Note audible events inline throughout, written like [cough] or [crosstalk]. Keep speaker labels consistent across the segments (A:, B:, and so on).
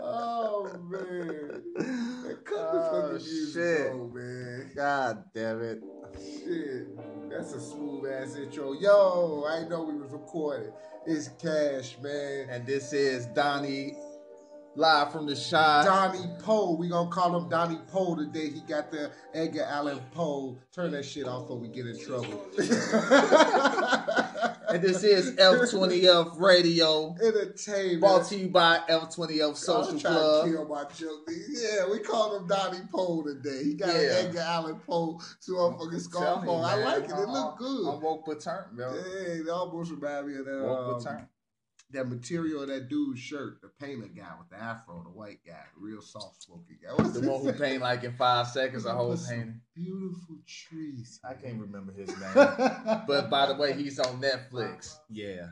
A: oh man. Cut
B: Oh,
A: the fucking music
B: shit.
A: on, man.
B: God damn it.
A: Shit. That's a smooth ass intro. Yo, I know we was recording. It's Cash, man.
B: And this is Donnie live from the shot.
A: Donnie Poe. We gonna call him Donnie Poe today. He got the Edgar Allan Poe. Turn that shit off before we get in trouble. [laughs]
B: and this is F20F Radio.
A: Entertainment.
B: Brought to you by F20F
A: I was
B: Social
A: trying
B: Club.
A: To kill my joke. Yeah, we called him Donnie Poe today. He got
B: Yeah.
A: an Edgar Allan Poe to motherfucking
B: Tell
A: scarf on. I like it. It
B: I'm-
A: look good.
B: I'm woke patern, bro.
A: Hey, it almost remind me of that.
B: Woke
A: um,
B: patern.
A: That material of that dude's shirt, the painter guy with the afro, the white guy, the real soft smoking guy. What's
B: The one who
A: name? [laughs]
B: paint like in five seconds a whole painting.
A: Beautiful trees.
B: I can't remember his name.
A: but [laughs]
B: but by the way, he's on Netflix. Uh-huh. Yeah.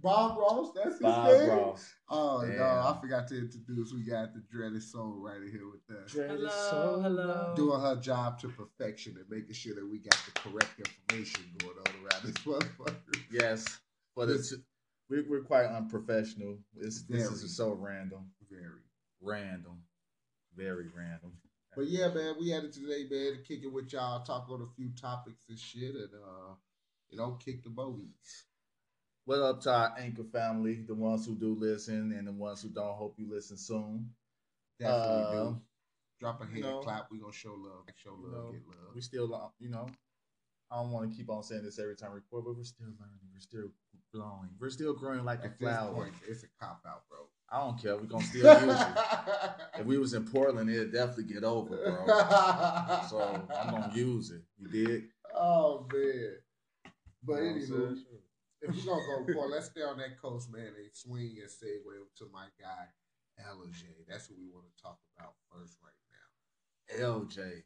A: Bob Ross, that's his name?
B: Bob
A: name.
B: Ross.
A: Oh
B: Damn.
A: no, I forgot to introduce. We got the dreaded soul right here with us,
C: Hello, hello.
A: doing her job to perfection and making sure that we got the correct information going on around this motherfucker.
B: Yes. But it's we, we're quite unprofessional. This this is so random.
A: Very.
B: Random. Very random.
A: But yeah, man, we had it today, man, to kick it with y'all, talk on a few topics and shit, and uh, you know, kick the bogeys.
B: What up to our anchor family, the ones who do listen and the ones who don't. Hope you listen soon.
A: Definitely
B: Uh,
A: do. Drop a hand
B: know,
A: clap. We gonna show love. Show
B: You
A: love.
B: know,
A: get love.
B: we still, uh, you know, I don't want to keep on saying this every time we record, but we're still learning. We're still growing. We're still growing like a
A: At this
B: flower.
A: point, it's a cop out, bro.
B: I don't care. We're gonna still use it. [laughs] If we was in Portland, it'd definitely get over, bro. [laughs] So I'm gonna use it. You did?
A: oh man. But
B: You know what I'm
A: anywho,
B: saying?
A: if we're gonna go for let's stay on that coast, man, and swing and segue to my guy, LJ. That's what we want to talk about first right now.
B: LJ.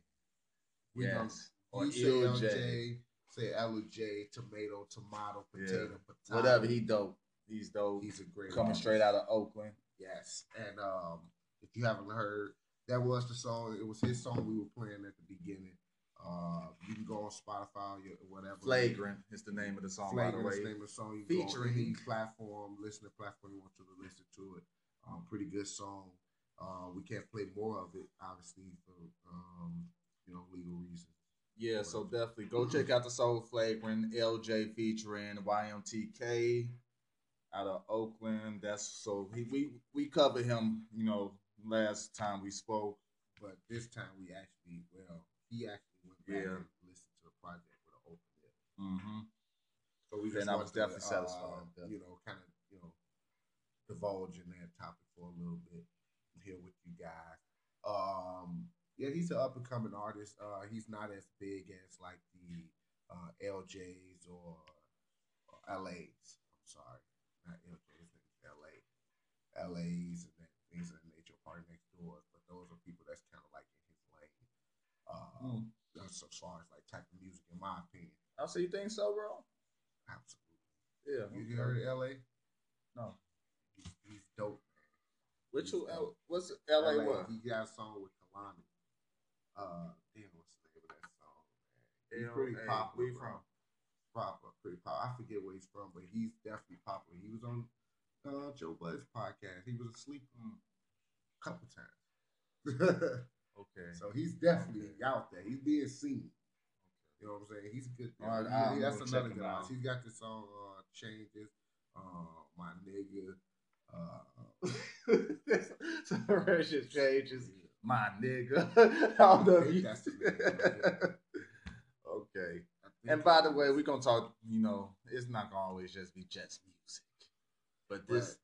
A: We
B: Yes. Or
A: you say
B: LJ.
A: LJ, say LJ, tomato, tomato, potato, potato.
B: Whatever. He dope. He's dope.
A: He's a great
B: Coming straight out of Oakland.
A: Yes, and um, if you haven't heard, that was the song. It was his song we were playing at the beginning. Uh, you can go on Spotify or whatever.
B: Flagrant is the name of the song, by the
A: Flagrant is the name of the song. You can go on
B: Featuring-
A: any platform, listening platform you want to listen to it. Um, pretty good song. Uh, we can't play more of it, obviously, for um, you know legal reasons.
B: Yeah, so definitely go check out the Soul Flagrant LJ featuring YMTK out of Oakland. That's so he, we we covered him, you know, last time we spoke.
A: But this time we actually, well, he actually went back
B: Yeah.
A: and listened to the project with an open ear.
B: Mm-hmm.
A: So we
B: Then
A: just
B: I was definitely
A: to, uh,
B: satisfied, yeah.
A: You know, kind of, you know, divulge in that topic for a little bit here with you guys. Um, yeah, he's an up and coming artist. Uh, he's not as big as like the uh, LJs or, or LAs. I'm sorry, not LJs, LA, LAs and that, things of that nature. Party next doors, but those are people that's kind of like in his lane. Uh,
B: Mm.
A: As far as like type of music, in my opinion.
B: I so you think so, bro?
A: Absolutely.
B: Yeah.
A: You, you heard of LA?
B: No.
A: He's, he's dope, man.
B: Which
A: He's
B: one-
A: dope.
B: what's LA, what?
A: He got a song with Kehlani. Uh, damn, what's the name of that song, man? He's pretty popular.
B: where you from?
A: Popular, pretty popular. I forget where he's from, but he's definitely popular. He was on uh, Joe Budden's podcast. He was asleep
B: Mm.
A: a couple times. [laughs]
B: Okay.
A: so he's definitely
B: Okay.
A: out there. He's being seen. You know what I'm saying? He's a good.
B: All right,
A: He- that's another good artist. He's got this song uh, "Changes." Uh, my nigga. Uh, [laughs]
B: so changes. My nigga. [laughs] [laughs] I don't know
A: I
B: if
A: think
B: you-
A: that's the name.
B: okay. And by the way, we're gonna talk. You know, it's not gonna always just be just music, but this,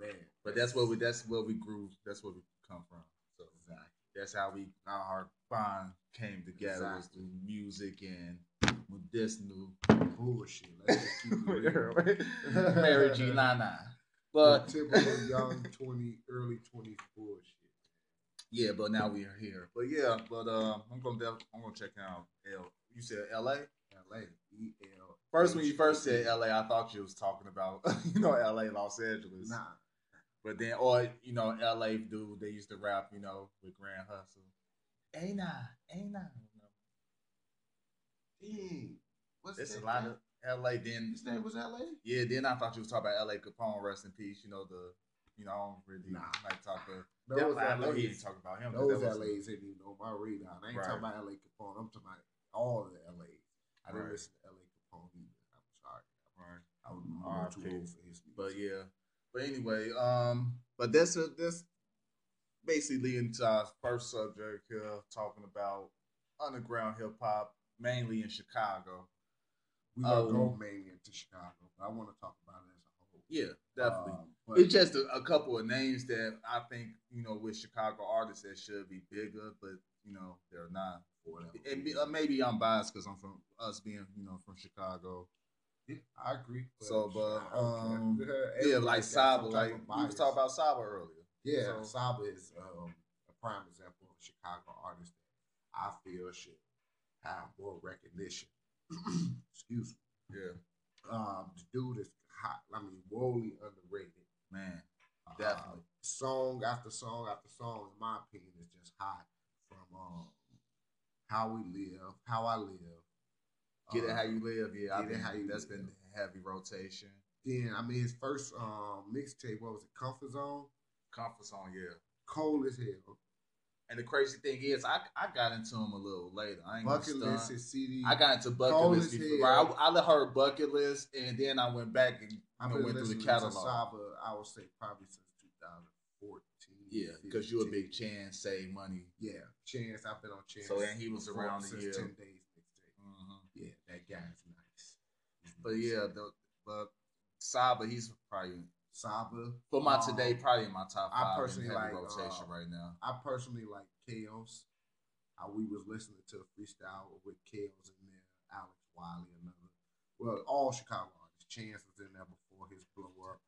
A: man,
B: but that's where we. That's where we grew. That's where we come from. So
A: exactly.
B: that's how we our bond came together was through music and medicinal.
A: bullshit. Let's just keep it [laughs] real.
B: Mary G. Nana. But
A: typical young twenty, early twenties bullshit.
B: Yeah, but now we are here. But yeah, but uh, I'm gonna def- I'm gonna check out L. You said L.A.
A: L.A. E L.
B: First, when you first said LA, I thought you was talking about [laughs] you know LA, Los Angeles.
A: Nah,
B: But then, or you know, LA dude, they used to rap, you know, with Grand Hustle. Ain't I? Ain't I?
A: dang. What's
B: There's
A: that
B: a lot of LA. Then
A: His name was L.A.
B: yeah, then I thought you was talking about LA Capone, rest in peace. You know the You know, I don't really
A: Nah.
B: like talk to.
A: Those
B: I know
A: LAs,
B: ain't talking about him.
A: those
B: that was-
A: LAs ain't even on my radar. I ain't
B: Right.
A: talking about LA Capone. I'm talking about all the LAs. I didn't
B: Right.
A: listen to LA Capone either. I'm sorry.
B: Right.
A: I was a too old for his music.
B: But yeah. But anyway, um, but that's a, that's basically into our first subject here, talking about underground hip hop, mainly in Chicago.
A: we gonna
B: um,
A: go mainly into Chicago, but I want to talk about it as a whole.
B: Yeah, definitely.
A: Um, but
B: it's just a, a couple of names that I think you know with Chicago artists that should be bigger, but you know they're not. And uh, maybe I'm biased because I'm from us being you know from Chicago.
A: yeah, I agree.
B: So, but,
A: don't care.
B: um, [laughs] yeah, like Saba, like we was talking about Saba earlier.
A: Yeah,
B: So-
A: Saba is um, a prime example of a Chicago artist that I feel should have more recognition. [clears throat] Excuse me.
B: Yeah,
A: Um, the dude is hot. I mean, woefully underrated.
B: Man,
A: Uh,
B: Definitely.
A: song after song after song, in my opinion, is just hot. From um, how we live, how I live.
B: get it
A: Uh,
B: how you live. Yeah, I
A: Get It
B: think
A: How You
B: that's
A: Live.
B: been heavy rotation.
A: Then I mean, his first um mixtape, what was it, Comfort Zone?
B: Comfort Zone, yeah.
A: Cold as hell.
B: And the crazy thing is, I I got into him a little later. I ain't
A: Bucket list,
B: stunt.
A: CD.
B: I got into bucket
A: Cold
B: list before. I, I heard bucket list, and then I went back and
A: I've been
B: went through the catalog.
A: to Saba, I would say probably since 2014.
B: Yeah, because you a big chance save money.
A: Yeah, Chance. I've been on Chance.
B: So then he was around the year.
A: ten days.
B: Mhm.
A: Yeah, that guy's nice.
B: But yeah, the, but Saba, he's probably
A: Saba
B: for my
A: um,
B: today probably in my top
A: I
B: five in
A: personally like,
B: rotation
A: uh,
B: right now.
A: I personally like Chaos. How we was listening to a freestyle with Chaos in there, Alex Wiley, another. Well, all Chicago artists. Chance was in there before his blow up.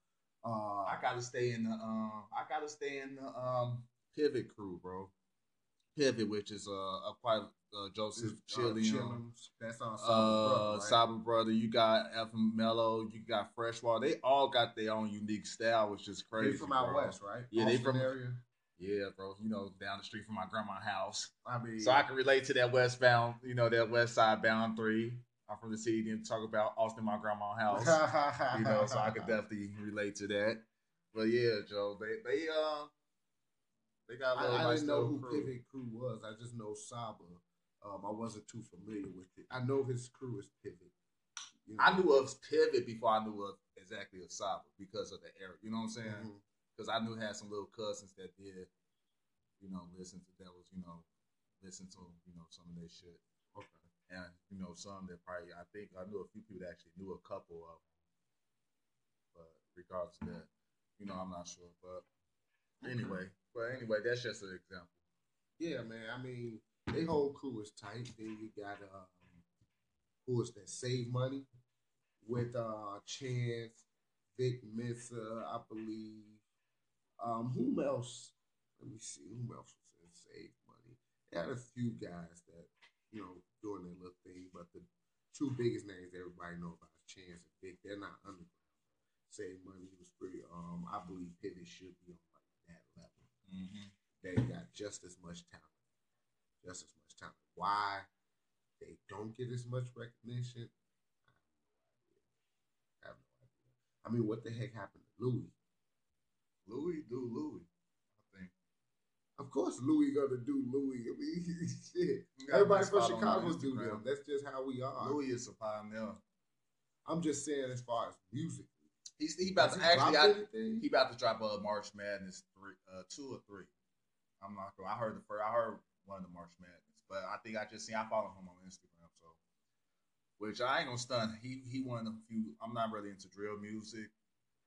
A: Uh,
B: I gotta stay in the um. I gotta stay in the um pivot crew, bro. Pivot, which is uh, a quite uh, Joseph
A: uh, That's on Saba's
B: uh,
A: brother.
B: You got F Mello. You got Freshwater. They all got their own unique style, which is crazy.
A: They from out west, right?
B: Yeah, they from-
A: area.
B: Yeah, bro. You know, down the street from my grandma's house.
A: I mean,
B: So I can relate to that westbound, you know, that west side bound three. I'm from the city and talk about Austin, my grandma's [laughs] house. you know, so I could definitely relate to that. But yeah, Joe, they they uh they got
A: I, I didn't know who
B: crew.
A: Pivot Crew was. I just know Saba. Um, I wasn't too familiar with it. I know his crew is Pivot. You know.
B: I knew of Pivot before I knew of exactly of Saba because of the era. You know what I'm saying? Because I knew had some little cousins that did, you know, listen to that was, you know, listen to you know some of their shit.
A: Okay.
B: and you know some that probably I think I knew a few people that actually knew a couple of them. But regardless of that, you know, I'm not sure. But anyway, but anyway, that's just an example.
A: Yeah, man. I mean, they whole crew is tight. Then you got um, who is that? Save Money with uh Chance, Vic Mensa, I believe. Um, whom else? Let me see. Whom else was in Save Money? They had a few guys that you know doing their little thing, but the two biggest names everybody know about Chance and Vic. They're not underground. Save Money was pretty. Um, I believe Pivot should be on
B: Mm-hmm.
A: they got just as much talent. Just as much talent. Why they don't get as much recognition? I have no idea. I have no idea. I mean, what the heck happened to Louie?
B: Louie do Louie, I think.
A: Of course, Louie gonna do Louie. I mean, [laughs] shit. Everybody from Chicago do them. That's just how we are.
B: Louie is a pioneer.
A: I'm just saying, as far as music,
B: He's he about
A: Has
B: to
A: he
B: actually I, he about to drop a March Madness three, uh, two or three. I'm not going. I heard the first. I heard one of the March Madness, but I think I just seen. I follow him on Instagram, so which I ain't gonna stun. He he one of the few. I'm not really into drill music,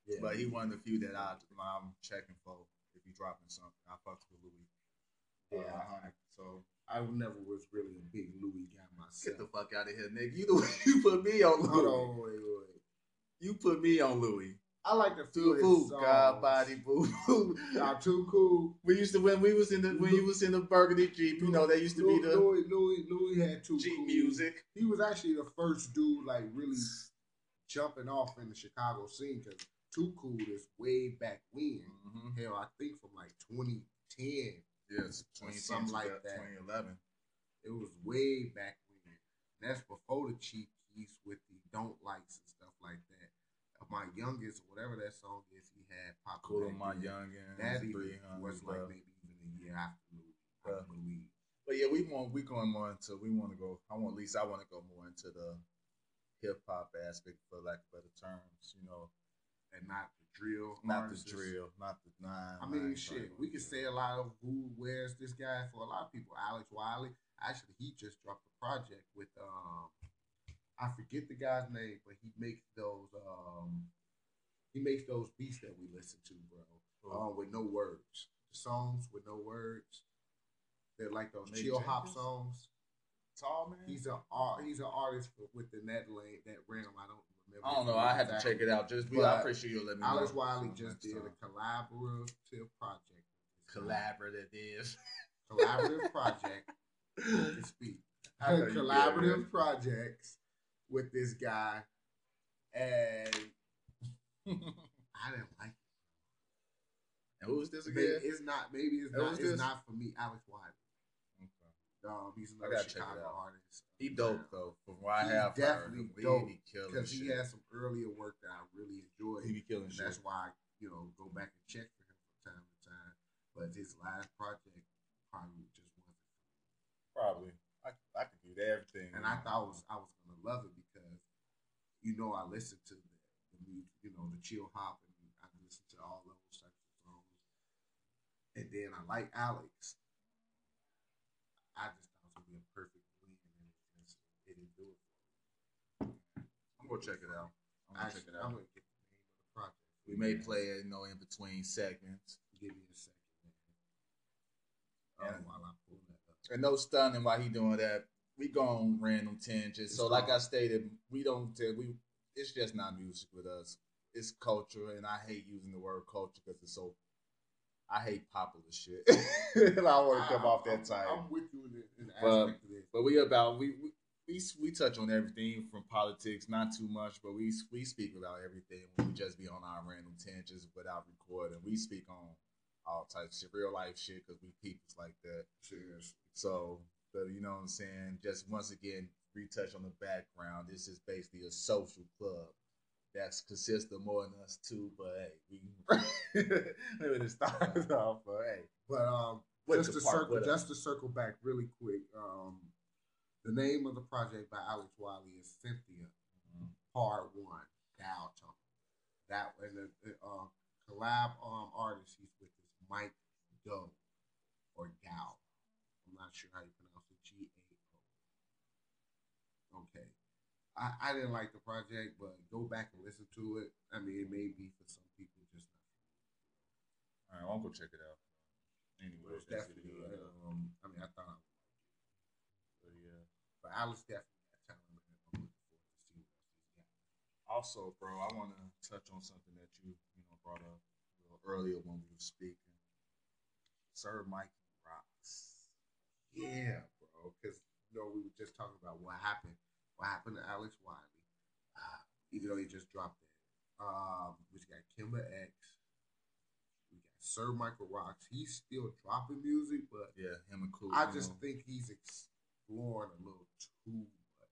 A: yeah.
B: but he one of the few that I I'm checking for if he dropping something. I fucks with Louie.
A: Yeah,
B: Uh,
A: I-
B: so
A: I never was really a big Louie guy myself.
B: get the fuck out of here, nigga. You the way [laughs] you put me on Louie.
A: Hold on, wait, wait.
B: You put me on Louie.
A: I like the
B: Too
A: few
B: boo,
A: songs.
B: God body boo.
A: Too cool.
B: We used to when we was in the when you was in the Burgundy Jeep, you know, they used to be the
A: Louie, Louie, Louie had two
B: Jeep
A: cool.
B: music.
A: He was actually the first dude like really jumping off in the Chicago scene because Too Cool is way back when.
B: Mm-hmm.
A: Hell, I think from like 2010.
B: Yes, 2010
A: Something like
B: that
A: that.
B: 2011.
A: It was way back when. And that's before the Chief Keefs with the don't likes and stuff like that. My youngest, whatever that song is, he had Pop
B: Cool on my youngin.
A: That even
B: 300
A: was like maybe even a year after Louie. I believe.
B: But yeah, we want we going more into we want to go. I want at least I want to go more into the hip hop aspect, for lack of better terms. You know,
A: And not the drill.
B: not
A: artists.
B: the drill, not the nine.
A: I mean,
B: nine
A: shit. We could say a lot of who wears this guy for a lot of people. Alex Wiley. Actually, he just dropped a project with um, I forget the guy's name, but he makes those um, he makes those beats that we listen to, bro. Um, with no words. Songs with no words. They're like those
B: Nate
A: chill hop songs.
B: tall man.
A: He's a he's an artist within that lane that realm. I don't remember.
B: I don't know. I had to check it out. Just we,
A: But
B: I appreciate you let me
A: Alex
B: know.
A: Wiley just did a collaborative project.
B: collaborative.
A: Is collaborative project. [laughs] to speak. Collaborative projects with this guy, and [laughs] I didn't like it.
B: and who was this
A: Maybe
B: again?
A: it's not. Maybe it's not. It's not for me. Alex Wiley.
B: Okay.
A: Um, he's another
B: gotta check it
A: Chicago artist.
B: He dope though. From what I have heard,
A: definitely
B: him, he
A: dope, because he
B: shit.
A: has some earlier work that I really enjoyed.
B: he be killing
A: and
B: shit.
A: that's why I, you know, go back and check for him from time to time. But his last project probably just wasn't.
B: Probably. I I could do everything.
A: And I thought was I was love it because, you know, I listen to the, the music, you know, the chill hop, and I listen to all those types of songs. And then I like Alex. I just thought it was gonna be a perfect win, and it just it didn't do it.
B: I'm gonna check it out. I'm gonna check
A: Actually,
B: it
A: I'm
B: out.
A: gonna get the name of the project.
B: We may play it, you know, in between segments.
A: Give me a second, man.
B: Yeah.
A: Um, while I pull that up.
B: And no stunning while he doing that. We go on random tangents. So, like I stated, we don't tell we. It's just not music with us. It's culture, and I hate using the word culture because it's so. I hate popular shit. and [laughs] I want to come ah, off
A: I'm-
B: that side.
A: I'm with you in
B: But-
A: aspect of this.
B: But we about we we we, we touch on everything from politics, not too much, but we we speak about everything. We just be on our random tangents without recording. We speak on all types of shit, real life shit, because we peoples like that.
A: Seriously.
B: So, but you know what I'm saying? Just once again, retouch on the background. This is basically a social club that's consists of more than us too. But hey, we [laughs] let me just start [laughs] it off. But hey,
A: But um, just to circle, just to circle back really quick. Um, the name of the project by Alex Wiley is Cynthia
B: Mhm.
A: Part One Gal Tone. That and the, the uh, collab um artist he's with is Mike Gao or Gal. Not sure how you pronounce it. G A O. Okay. I, I didn't like the project, but go back and listen to it. I mean, it may be for some people, just not for me.
B: all right, I'll go check it out. Anyway,
A: it's definitely.
B: it.
A: Um, I mean, I thought I would.
B: But yeah.
A: But Alex definitely got talent, man. I'm looking forward to see what else he's got.
B: Also, bro, I want to touch on something that you you know brought up a little earlier when we were speaking. Sir Mike.
A: Yeah, bro. Because you know we were just talking about what happened. What happened to Alex Wiley? Uh, even though he just dropped it. Um, we got Kembe X. We got Sir Michael Rocks. He's still dropping music, but
B: Yeah, him and Cool.
A: I
B: you
A: just think he's exploring a little too much.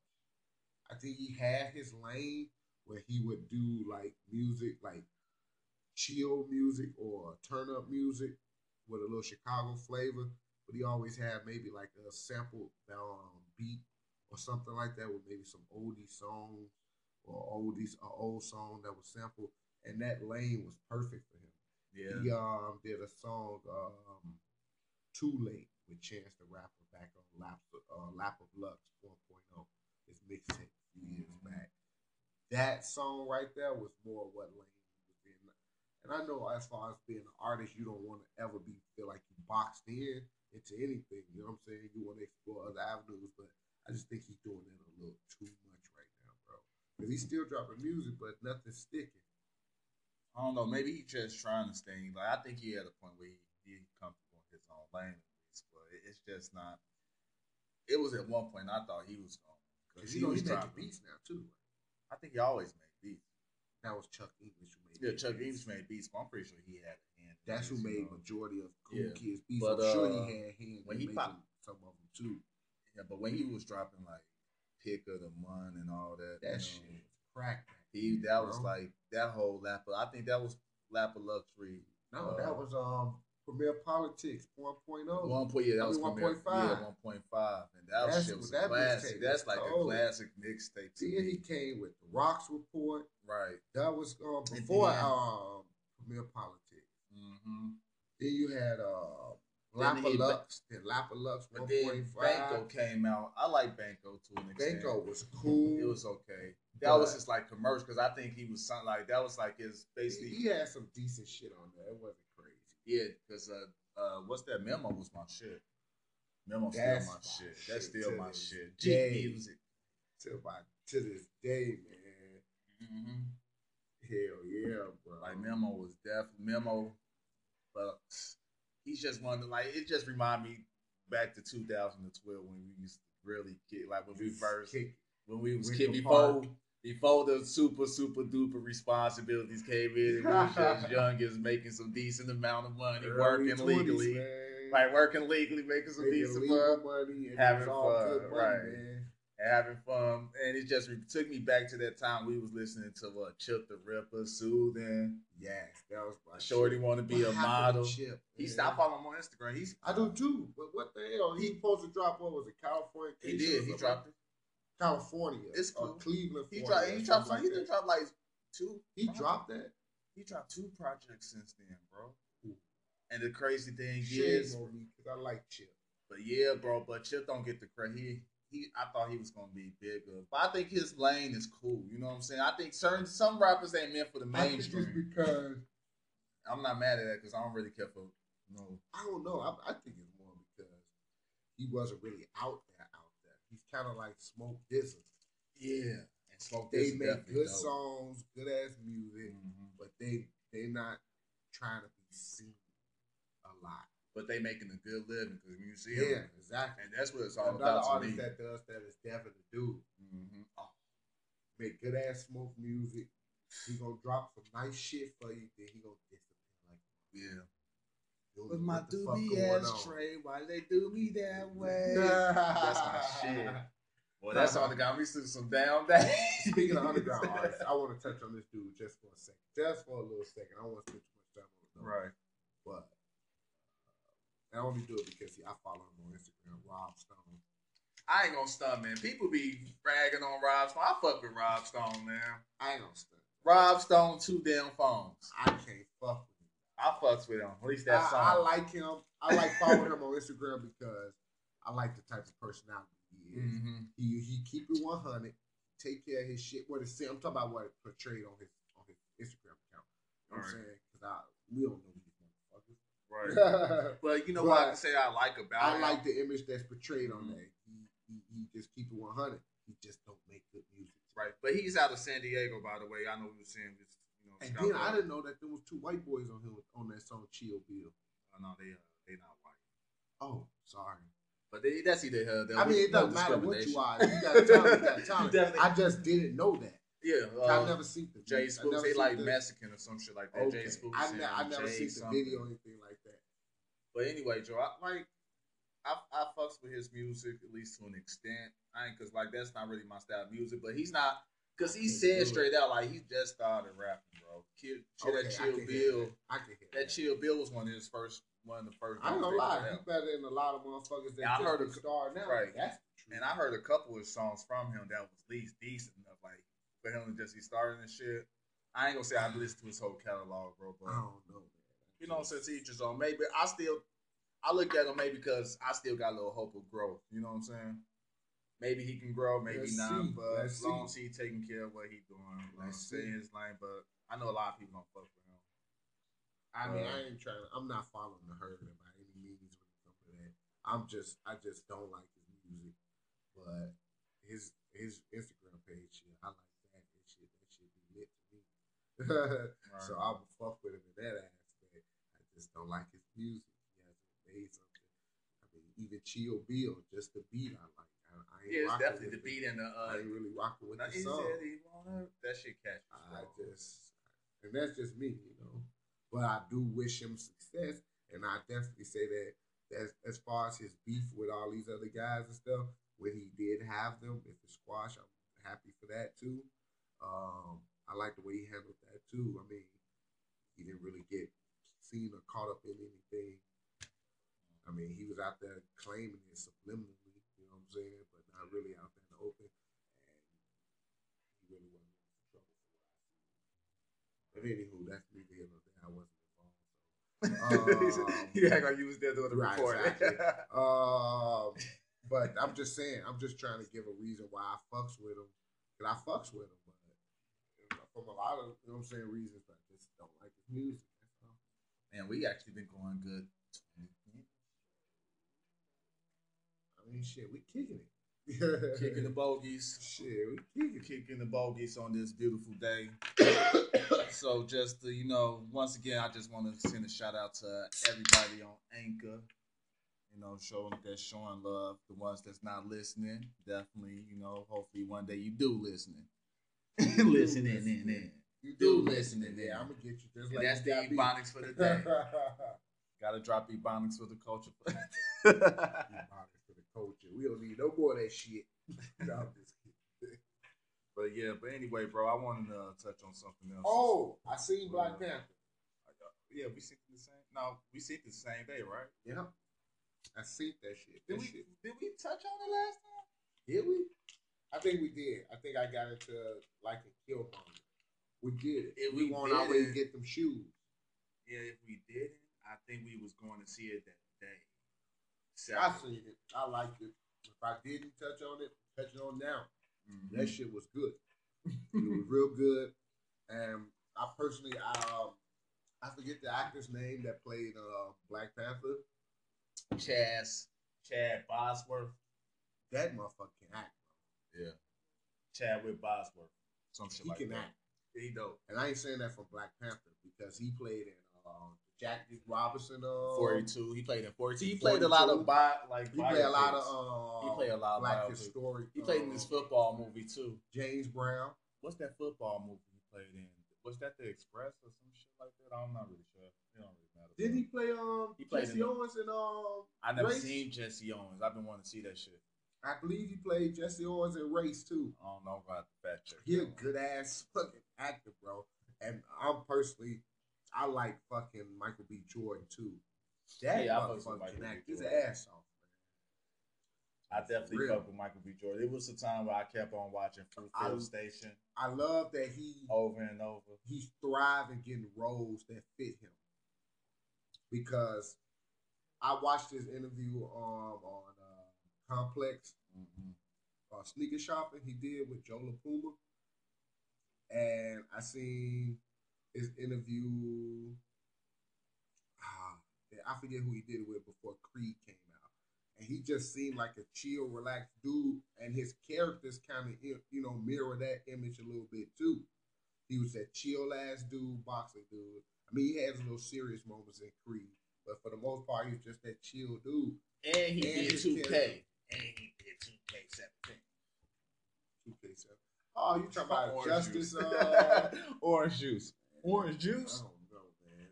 A: I think he had his lane where he would do like music, like chill music or turn up music with a little Chicago flavor. But he always had maybe like a sample um, beat or something like that with maybe some oldie songs or oldies, an old song that was sampled, and that lane was perfect for him.
B: yeah,
A: He um did a song um Too Late with Chance the Rapper back on Lap uh, Lap of Lux 4.0. His mixtape a few years
B: Mhm.
A: back. That song right there was more what Lane was in. And I know as far as being an artist, you don't want to ever be feel like you boxed in into anything. You know what I'm saying? You want to explore other avenues, but I just think he's doing that a little too much right now, bro. Because he's still dropping music, but nothing's sticking.
B: I don't know. Maybe he's just trying to stay. Like I think he had a point where he, he comfortable in his own lane, at least, but it's just not. It was at one point I thought he was going
A: Because you
B: he
A: know
B: was
A: he's making beats now too.
B: I think he always made beats.
A: That was Chuck English who made
B: Yeah,
A: these
B: Chuck
A: beats.
B: English made beats, but I'm pretty sure he had a hand. in
A: That's who made
B: know.
A: majority of Cool
B: Yeah.
A: Kids beats.
B: But,
A: I'm sure
B: uh,
A: he had hands
B: when he
A: making
B: pop-
A: some of them too.
B: Yeah, but when he was dropping like pick of the month and all that,
A: That
B: you
A: shit
B: know,
A: was crack.
B: he that was like that whole lap. I think that was Lap of Luxury.
A: No,
B: Uh,
A: that was um Premier Politics 1.0.
B: One point, yeah, that
A: I
B: was
A: mean,
B: Premier-
A: 1.5.
B: Yeah, one point five, and that
A: That's
B: shit was
A: that
B: classic. That's
A: was
B: like a classic mixtape
A: Then he came with the Rocks Report.
B: Right.
A: That was um before um Premier Politics.
B: Mm-hmm.
A: Then you had uh Lapalux, then Lapalux
B: But then Banco came out. I like Banco to an extent.
A: Banco was cool.
B: It was okay. That was just like commercial because I think he was something like that was like his basically
A: he had some decent shit on there. It wasn't crazy.
B: yeah because uh uh what's that memo was my shit. Memo still my
A: my
B: shit.
A: shit
B: That's still my shit. G music.
A: To my to this day, man.
B: Mm-hmm.
A: Hell yeah, bro.
B: Like Memo was definitely Memo, but he's just one of like it just remind me back to 2012 when we used to really kick like when we first when we was kid before before the super super duper responsibilities came in and we was just [laughs] young as making some decent amount of money
A: early
B: working
A: 20s,
B: legally
A: man.
B: like working legally making some
A: Making
B: decent money
A: money and
B: having fun,
A: good money,
B: right.
A: man.
B: Having fun and it just took me back to that time we was listening to what Chip the Ripper soothing
A: Yes, that was my
B: Shorty want to be
A: What
B: a model
A: Chip,
B: he
A: man?
B: stopped following him on Instagram he's
A: I do too, but what the hell? He supposed to drop what was it, California?
B: he did he dropped it
A: California.
B: It's
A: uh,
B: cool.
A: Cleveland.
B: he dropped he dropped
A: like
B: he didn't drop like two
A: He dropped that.
B: He dropped two projects since then, bro.
A: Ooh.
B: And the crazy thing
A: Shame
B: is,
A: because I like Chip.
B: but yeah, bro. But Chip don't get the credit. He, he, I thought he was gonna be bigger, but I think his lane is cool. You know what I'm saying? I think certain some rappers ain't meant for the
A: I think it's
B: mainstream.
A: because
B: I'm not mad at that because I don't really care for no.
A: I don't know. I, I think it's more because he wasn't really out there. Out there, he's kind of like Smoke Dizzle.
B: Yeah, and Smoke
A: They
B: Dizzle
A: make good
B: dope.
A: songs, good ass music,
B: Mhm.
A: but they they're not trying to be seen a lot.
B: But they making a good living because you see
A: Yeah,
B: him,
A: exactly.
B: and that's what it's all
A: Another
B: about to
A: artist
B: me.
A: that does that is Devin the Dude.
B: Mhm. Oh,
A: Make good ass smoke music. He gonna drop some nice shit for you, then he gonna disappear like
B: yeah.
A: you
B: With
A: know
B: my
A: what
B: doobie ass
A: on.
B: tray, why they do me that [laughs] way?
A: That's
B: my shit. Well, that's all that got me through some down [laughs] days.
A: Speaking of underground artists, I want to touch on this dude just for a second, just for a little second. I don't want to spend too much time on it, though.
B: Right.
A: But I only do it because see, I follow him on Instagram, Rob Stone.
B: I ain't gonna stun, man. People be bragging on Rob Stone. I fuck with Rob Stone, man.
A: I ain't gonna stunt.
B: Rob Stone, two damn phones.
A: I can't fuck with him.
B: I fucks with him. At least that song.
A: I like him. I like following him on Instagram because I like the type of personality he is.
B: Mhm.
A: He he keep it one hundred, take care of his shit. What it I'm talking about what it portrayed on his on his Instagram account. You know what I'm saying? Because I we don't know.
B: Right. [laughs] But you know what I can say I like about
A: I
B: him?
A: like the image that's portrayed on
B: Mhm.
A: there. He, he he just keep it one hundred. He just don't make good music.
B: Right. But he's out of San Diego, by the way. I know we were saying this, you know,
A: And
B: Scott
A: then I didn't know that there was two white boys on him on that song Chill Bill.
B: Oh, no, they, uh, they not white.
A: Oh, sorry.
B: But they, that's either hell.
A: I mean, it doesn't matter what you are. You got talent, you got [laughs] talent. I just didn't know that.
B: Yeah.
A: I
B: Uh,
A: never seen the
B: Jay Spooks, they like
A: the-
B: Mexican or some shit like that.
A: Okay.
B: Jay Spooks.
A: I, ne- I never
B: Jay
A: seen the
B: something.
A: video or anything like that.
B: But anyway, Joe, I like I I fucks with his music at least to an extent. I ain't cause like that's not really my style of music, but he's not cause he said straight out like he just started rapping, bro. Kid,
A: Okay,
B: that Chill Bill,
A: that. I can hear
B: that Chill Bill was one of his first one of the first.
A: I ain't gonna lie, he's better than a lot of motherfuckers that
B: I heard a-
A: star now.
B: right.
A: That's.
B: And I heard a couple of songs from him that was at least decent for him to just be starting and shit. I ain't gonna say I've listened to his whole catalog, bro, but
A: I don't know, man.
B: you know, since each his own. Maybe I still, I look at him maybe because I still got a little hope of growth. You know what I'm saying? Maybe he can grow, maybe
A: Let's
B: not.
A: see.
B: But
A: Let's
B: as long as he taking care of what he doing,
A: Let's
B: stay his lane. But I know a lot of people don't fuck with him.
A: I mean,
B: Uh,
A: I ain't trying. I'm not following the herd by any means when it comes to that. I'm just, I just don't like his music, but his his Instagram page, shit, I like that. That shit, that shit be lit to So I would fuck with him in that aspect. I just don't like his music. He hasn't made something. I mean, even Chill Bill, just the beat I like. I, I ain't
B: yeah, it's definitely
A: with
B: the beat and the.
A: I
B: Uh,
A: ain't really rocking with
B: now,
A: the
B: he
A: song.
B: said he wanna. That shit catch. me,
A: I just, and that's just me, you know. But I do wish him success, and I definitely say that as as far as his beef with all these other guys and stuff, when he did have them, if it's squash, I'm happy for that too. Um, I like the way he handled that too. I mean, he didn't really get seen or caught up in anything. I mean, he was out there claiming it subliminally, you know what I'm saying, but not really out there in the open. And he really wasn't in trouble for what I see. But anywho, that's neither here nor there. I wasn't involved. So. Um, [laughs]
B: you act like you was there doing the
A: right,
B: recording.
A: exactly. [laughs] Um, but I'm just saying, I'm just trying to give a reason why I fucks with him. Cause I fucks with him, but you know, from a lot of you know what I'm saying reasons, I just don't like his music.
B: Man, we actually been going good.
A: I mean, shit, we kicking it.
B: Kicking the bogeys. [laughs]
A: shit, we kicking
B: Kicking the bogeys on this beautiful day. So just to, you know, once again, I just want to send a shout out to everybody on Anchor. You know, showing that showing love. The ones that's not listening, definitely, you know, hopefully one day you do listening. Listening in in.
A: You
B: do listen in there.
A: I'm gonna get you just
B: And
A: like
B: that's the ebonics for the day. [laughs] Gotta drop ebonics for the culture. [laughs]
A: Ebonics for the culture. We don't need no more of that shit. No, I'm just kidding.
B: but yeah, but anyway, bro, I wanted to touch on something else.
A: Oh, I seen Black uh, Panther.
B: yeah, we seen the same. No, we seen the same day, right?
A: Yeah, I seen that shit.
B: Did
A: That
B: we
A: shit.
B: did we touch on it last time?
A: Did we? I think we did. I think I got into like a Killmonger. We did it.
B: If
A: we
B: we
A: way to get them shoes.
B: Yeah, if we didn't, I think we was going to see it that day.
A: I seen it. I liked it. If I didn't touch on it, touch it on now.
B: Mhm.
A: That shit was good. it was real good. And I personally, I um, I forget the actor's name that played uh, Black Panther.
B: Chaz, Chad Bosworth.
A: That motherfucker can act.
B: Yeah. Chadwick Bosworth. Some shit
A: He
B: like
A: can
B: that.
A: act.
B: He dope.
A: And I ain't saying that for Black Panther because he played in uh, Jackie Robinson. Uh,
B: 42. He played in 42. He played a lot of bi- like
A: He played a lot of. Uh,
B: He played a lot of
A: black
B: biopics.
A: historic.
B: He played in this
A: uh,
B: football movie too.
A: James Brown.
B: What's that football movie he played in? Was that The Express or some shit like that? I'm not really sure. It don't really matter.
A: Did he play um
B: He played
A: Jesse
B: in the-
A: Owens and um
B: I never
A: Race?
B: seen Jesse Owens. I've been wanting to see that shit.
A: I believe he played Jesse Owens in Race too.
B: I don't know about the fact check.
A: He a good ass fucking actor, bro. And I'm personally, I like fucking Michael B. Jordan too. That
B: Yeah, I fucks with
A: motherfucker
B: Michael
A: can
B: B.
A: act his ass off.
B: I definitely
A: Real.
B: fuck with Michael B. Jordan. It was a time where I kept on watching Fruitvale Station
A: I love that he
B: over and over.
A: he's thriving getting roles that fit him. Because I watched his interview um, on Complex
B: Mm-hmm.
A: uh, sneaker shopping he did with Joe LaPuma. And I seen his interview. Ah, I forget who he did it with before Creed came out. And he just seemed like a chill, relaxed dude. And his characters kind of, you know, mirror that image a little bit too. He was that chill ass dude, boxing dude. I mean, he has little serious moments in Creed, but for the most part, he was just that chill dude.
B: And he
A: And
B: did
A: his
B: 2K.
A: character.
B: And he did 2K17.
A: 2K7. Oh, you talking about
B: Orange
A: Justice?
B: juice.
A: Uh, [laughs]
B: Orange juice. Orange juice?
A: I don't know, man.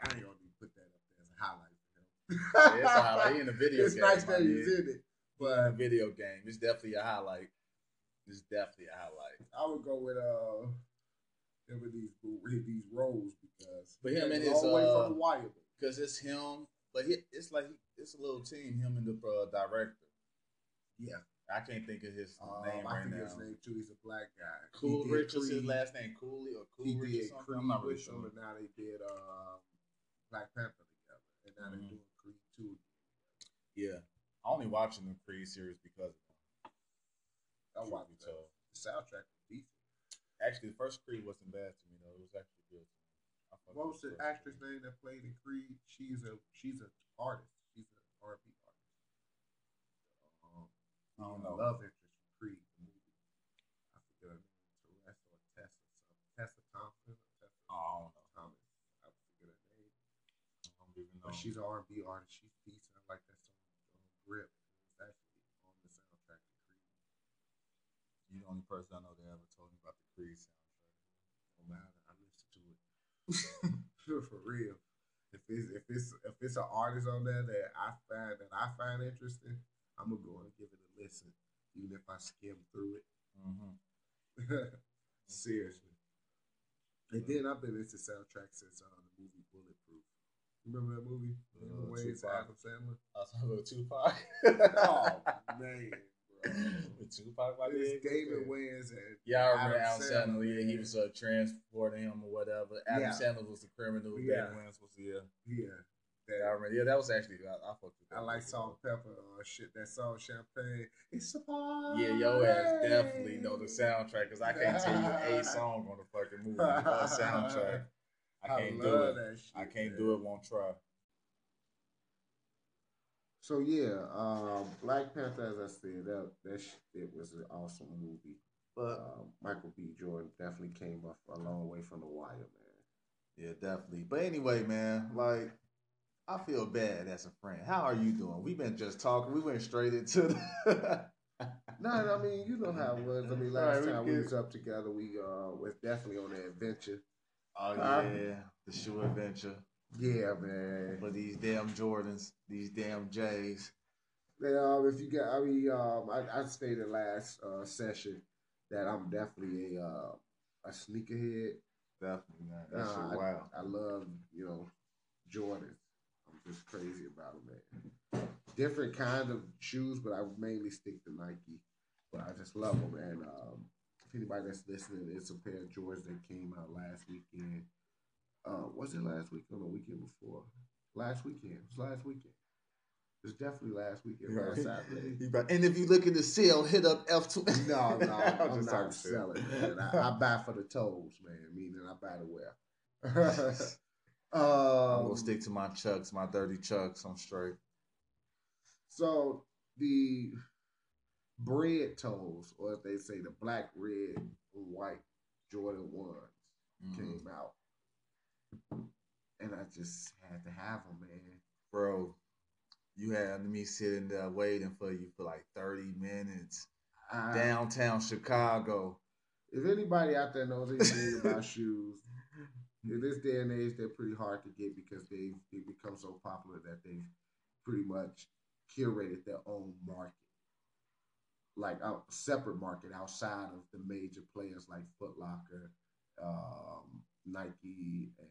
A: I ain't gonna put that up there as a highlight for him.
B: Yeah, it's a highlight. In the video [laughs] game.
A: it's
B: game,
A: nice that he's in it,
B: But
A: but
B: a video game. It's definitely a highlight. It's definitely a highlight.
A: I would go with uh with these with these roles because
B: But him and his,
A: all the way
B: uh. Because it's him, but he, it's like it's a little team, him and the uh, director.
A: Yeah,
B: I can't think of his
A: um,
B: name
A: I
B: right now.
A: his name too. He's a black guy.
B: Cool
A: did
B: Rich is his last name. Cooley or Cool Rich
A: did
B: or something? I'm not really sure.
A: now they did uh, Black Panther together, and now
B: Mhm.
A: they're doing Creed two.
B: Yeah, I only watching the Creed series because of.
A: I watched that. The soundtrack was decent.
B: Actually, the first Creed wasn't bad to me though. It was actually good. To me. I fucked
A: What was the actress name that played in Creed? She's a she's an artist. She's an R and B artist. Um,
B: I don't know.
A: Love interest from Creed the movie. I forget her name. Teresa or Tessa. Tessa Thompson or Tessa
B: Oh, I don't know.
A: Thomas. I forget her name.
B: I don't even know.
A: But she's an R and B artist. She's decent. I like that song. Um, Grip. It's actually on the soundtrack to Creed.
B: You're the only person I know that ever told me about the Creed soundtrack.
A: No matter. I listen to it. [laughs] For real. If it's if it's if it's an artist on there that I find that I find interesting, I'm gonna go and give it a listen, even if I skim through
B: Mm-hmm.
A: it. [laughs] Seriously. And then I've been into soundtracks since uh, the movie Bulletproof. Remember that movie?
B: Uh,
A: Wayne's
B: Tupac.
A: Adam Sandler.
B: I was talking about Tupac.
A: Oh man. [laughs]
B: With Tupac, my
A: It's. David Wayans and
B: Yeah, I remember Adam
A: Adam
B: Sandler.
A: Sandler,
B: Yeah, he was uh, transporting him or whatever. Adam
A: Yeah.
B: Sandler was the criminal.
A: Yeah.
B: David Wayans was the yeah.
A: yeah.
B: Yeah, I remember. Yeah, that was actually I, I fucked with that.
A: I like Salt-N-Pepa. Uh, shit, that song Champagne. It's a party.
B: Yeah, yo ass definitely know the soundtrack because I can't tell you a [laughs] song on the fucking movie soundtrack. [laughs] I can't do
A: love
B: it.
A: That shit,
B: I can't
A: man.
B: do it. Won't try.
A: So yeah, um, Black Panther, as I said, that that shit was an awesome movie.
B: But
A: Um, Michael B. Jordan definitely came up a long way from the wire, man.
B: yeah, definitely. But anyway, man, like I feel bad as a friend. How are you doing? We've been just talking. We went straight into the. [laughs]
A: No, I mean you know how it was. I mean last
B: right, we
A: time we
B: good.
A: was up together, we uh was definitely on an adventure.
B: Oh
A: Uh,
B: yeah, the shoe adventure
A: Yeah, man.
B: But these damn Jordans, these damn J's.
A: Yeah, um, if you got, I mean, um, I, I stated last uh, session that I'm definitely a uh, a sneakerhead.
B: Definitely, man. That
A: Uh,
B: shit wild.
A: I love, you know, Jordans. I'm just crazy about them, man. Different kind of shoes, but I mainly stick to Nike. But I just love them. And um, if anybody that's listening, it's a pair of Jordans that came out last weekend. Uh, was it last week or the weekend before? Last weekend. It was last weekend. It was definitely last weekend, last [laughs] Saturday.
B: Right. And if you look looking to sell, hit up F two.
A: No, no, [laughs]
B: I'm
A: I'm
B: just
A: not selling, man. I, I [laughs] buy for the toes, man. Meaning I buy to wear.
B: I'm
A: um,
B: gonna stick to my chucks, my dirty chucks. I'm straight.
A: So the bread toes, or if they say the black, red, and white Jordan ones
B: Mhm.
A: came out, and I just had to have them, man.
B: Bro, you had me sitting there waiting for you for like 30 minutes.
A: I,
B: Downtown Chicago.
A: If anybody out there knows anything about shoes, in this day and age, they're pretty hard to get because they they become so popular that they've pretty much curated their own market, like a separate market outside of the major players like Foot Locker, um, Nike, and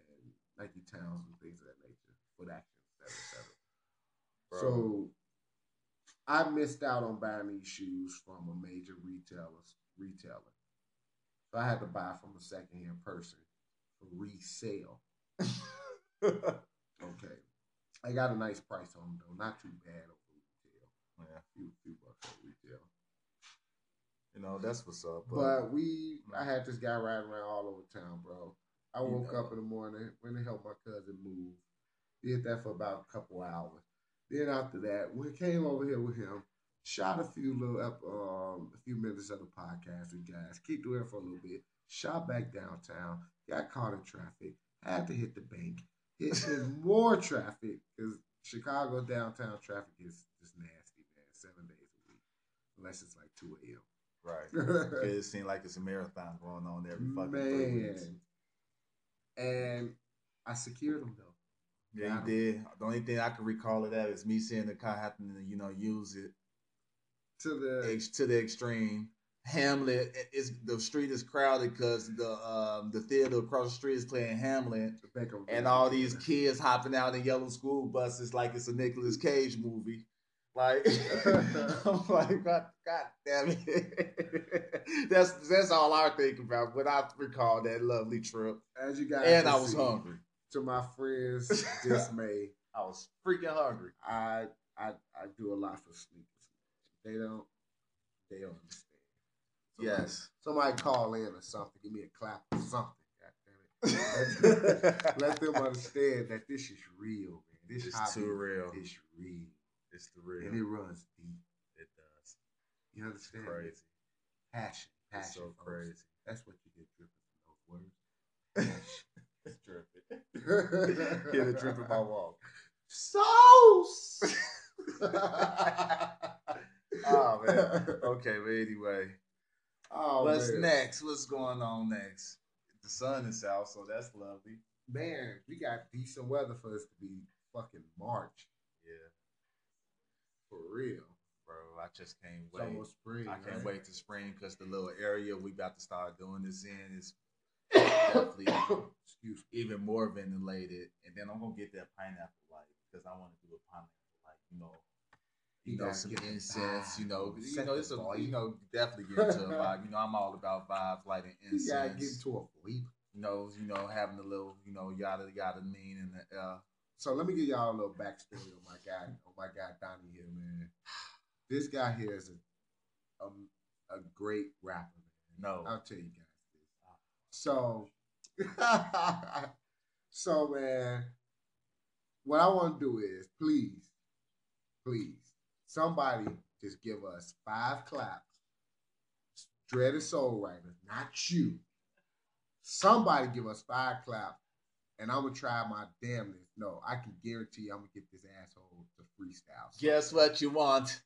A: Nike Towns and things of that nature, Foot Action, et cetera, et cetera. So I missed out on buying these shoes from a major retailers retailer. So I had to buy from a secondhand person for resale. [laughs] Okay. I got a nice price on them though, not too bad over retail.
B: Yeah.
A: Few few bucks on retail.
B: You know, that's what's up. But,
A: But we mm. I had this guy riding around all over town, bro. I
B: You
A: woke
B: know.
A: up in the morning, went to help my cousin move. Did that for about a couple hours. Then after that, we came over here with him, shot a few little ep- um a few minutes of the podcast with guys, keep doing it for a little bit, shot back downtown, got caught in traffic, had to hit the bank, hit [laughs] more traffic because Chicago downtown traffic is just nasty, man. Seven days a week, unless it's like two a.m. right. [laughs]
B: it seems like it's a marathon going on every fucking three weeks.
A: Man. And I secured them though.
B: Yeah, you did. The only thing I can recall of that is me seeing the car having to, you know, use it
A: To the
B: ex- to the extreme. Hamlet is the street is crowded because the um, the theater across the street is playing Hamlet, and all these kids hopping out in yellow school buses like it's a Nicolas Cage movie. Like [laughs] I'm like, God, God damn it! [laughs] that's that's all I think about when I recall that lovely trip.
A: As you guys
B: And I was hungry.
A: To my friends' dismay, [laughs]
B: I was freaking hungry.
A: I I I do a lot for sneakers. They don't they don't understand. Somebody-
B: Yes.
A: Somebody call in or something. Give me a clap or something. God damn it. Let them understand that this is real, man. This hobby
B: too real.
A: It's real.
B: It's the real.
A: And it runs deep.
B: It does.
A: You understand?
B: Crazy.
A: Passion. Passion.
B: It's so
A: folks.
B: crazy.
A: That's what you get dripping from those words. [laughs]
B: It's dripping. [laughs] Get it dripping my walk.
A: Sauce. [laughs]
B: oh man. Okay, but anyway.
A: Oh,
B: What's
A: man.
B: next? What's going on next? The sun is out, so that's lovely.
A: Man, we got decent weather for us to be fucking March
B: Yeah,
A: for real.
B: bro. I just can't
A: It's
B: wait.
A: almost spring.
B: I can't
A: right?
B: wait to spring because the little area we about to start doing this in is [coughs] definitely
A: Excuse
B: even more ventilated. And then I'm gonna get that pineapple light because I want to do a pineapple light. You know, you,
A: You
B: know some incense. You know, [sighs] you know it's a you know definitely get into a vibe. You know, I'm all about vibes, lighting [laughs]
A: You gotta get into a sleep.
B: You know, you know, having a little, you know, yada yada mean in the uh,
A: So let me give y'all a little backstory on my guy, on my guy Donnie here, man. This guy here is a um, a great rapper, man.
B: no.
A: I'll tell you guys this. So, [laughs] so man, what I want to do is please, please, somebody just give us five claps. Dreaded Soul Writer, not you. Somebody give us five claps, and I'm gonna try my damnedest. No, I can guarantee I'm gonna get this asshole to freestyle.
B: Guess what you want?